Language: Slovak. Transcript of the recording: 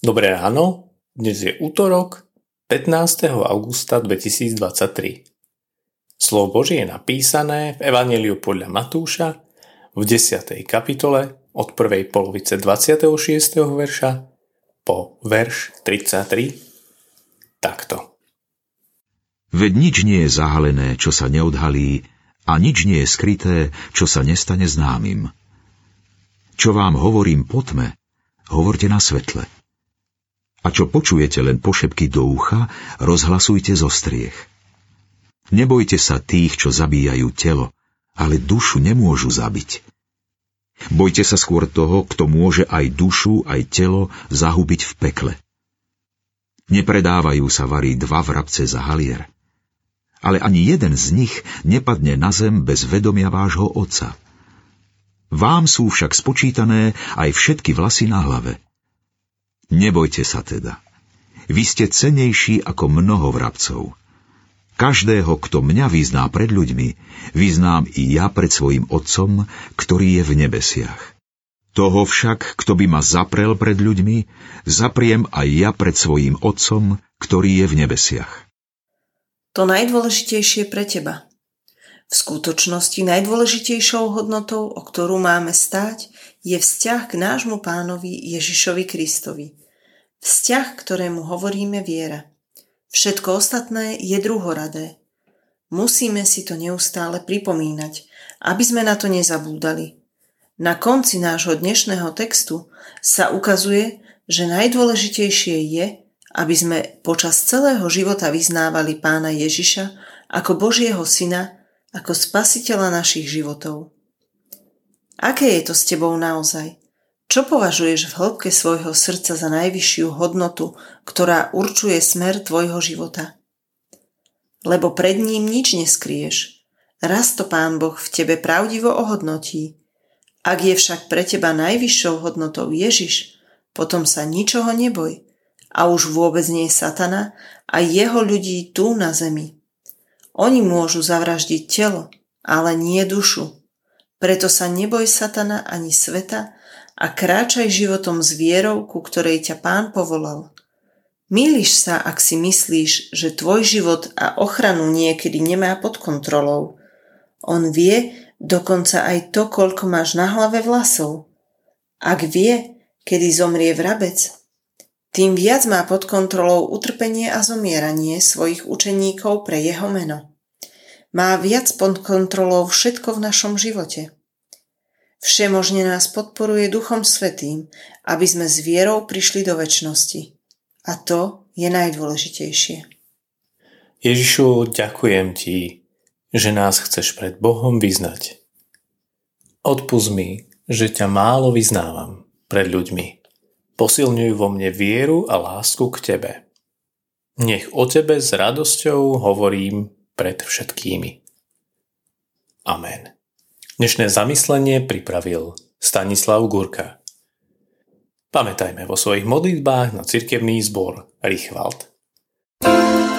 Dobré ráno, dnes je útorok 15. augusta 2023. Slovo Božie je napísané v Evangeliu podľa Matúša v 10. kapitole od prvej polovice 26. verša po verš 33 takto. Veď nič nie je zahalené, čo sa neodhalí, a nič nie je skryté, čo sa nestane známym. Čo vám hovorím po tme, hovorte na svetle – a čo počujete len pošepky do ucha, rozhlasujte zo striech. Nebojte sa tých, čo zabíjajú telo, ale dušu nemôžu zabiť. Bojte sa skôr toho, kto môže aj dušu, aj telo zahubiť v pekle. Nepredávajú sa varí dva vrabce za halier. Ale ani jeden z nich nepadne na zem bez vedomia vášho otca. Vám sú však spočítané aj všetky vlasy na hlave. Nebojte sa teda. Vy ste cenejší ako mnoho vrabcov. Každého, kto mňa vyzná pred ľuďmi, vyznám i ja pred svojim Otcom, ktorý je v nebesiach. Toho však, kto by ma zaprel pred ľuďmi, zapriem aj ja pred svojim Otcom, ktorý je v nebesiach. To najdôležitejšie pre teba. V skutočnosti najdôležitejšou hodnotou, o ktorú máme stáť, je vzťah k nášmu pánovi Ježišovi Kristovi. Vzťah, ktorému hovoríme viera. Všetko ostatné je druhoradé. Musíme si to neustále pripomínať, aby sme na to nezabúdali. Na konci nášho dnešného textu sa ukazuje, že najdôležitejšie je, aby sme počas celého života vyznávali pána Ježiša ako Božieho syna, ako spasiteľa našich životov. Aké je to s tebou naozaj? Čo považuješ v hĺbke svojho srdca za najvyššiu hodnotu, ktorá určuje smer tvojho života? Lebo pred ním nič neskrieš. Raz to Pán Boh v tebe pravdivo ohodnotí. Ak je však pre teba najvyššou hodnotou Ježiš, potom sa ničoho neboj. A už vôbec nie je satana a jeho ľudí tu na zemi. Oni môžu zavraždiť telo, ale nie dušu. Preto sa neboj satana ani sveta, a kráčaj životom s vierou, ku ktorej ťa pán povolal. Míliš sa, ak si myslíš, že tvoj život a ochranu niekedy nemá pod kontrolou. On vie dokonca aj to, koľko máš na hlave vlasov. Ak vie, kedy zomrie vrabec, tým viac má pod kontrolou utrpenie a zomieranie svojich učeníkov pre jeho meno. Má viac pod kontrolou všetko v našom živote. Všemožne nás podporuje Duchom Svetým, aby sme s vierou prišli do väčšnosti. A to je najdôležitejšie. Ježišu, ďakujem Ti, že nás chceš pred Bohom vyznať. Odpust mi, že ťa málo vyznávam pred ľuďmi. Posilňuj vo mne vieru a lásku k Tebe. Nech o Tebe s radosťou hovorím pred všetkými. Amen. Dnešné zamyslenie pripravil Stanislav Gurka. Pamätajme vo svojich modlitbách na cirkevný zbor Richwald. thank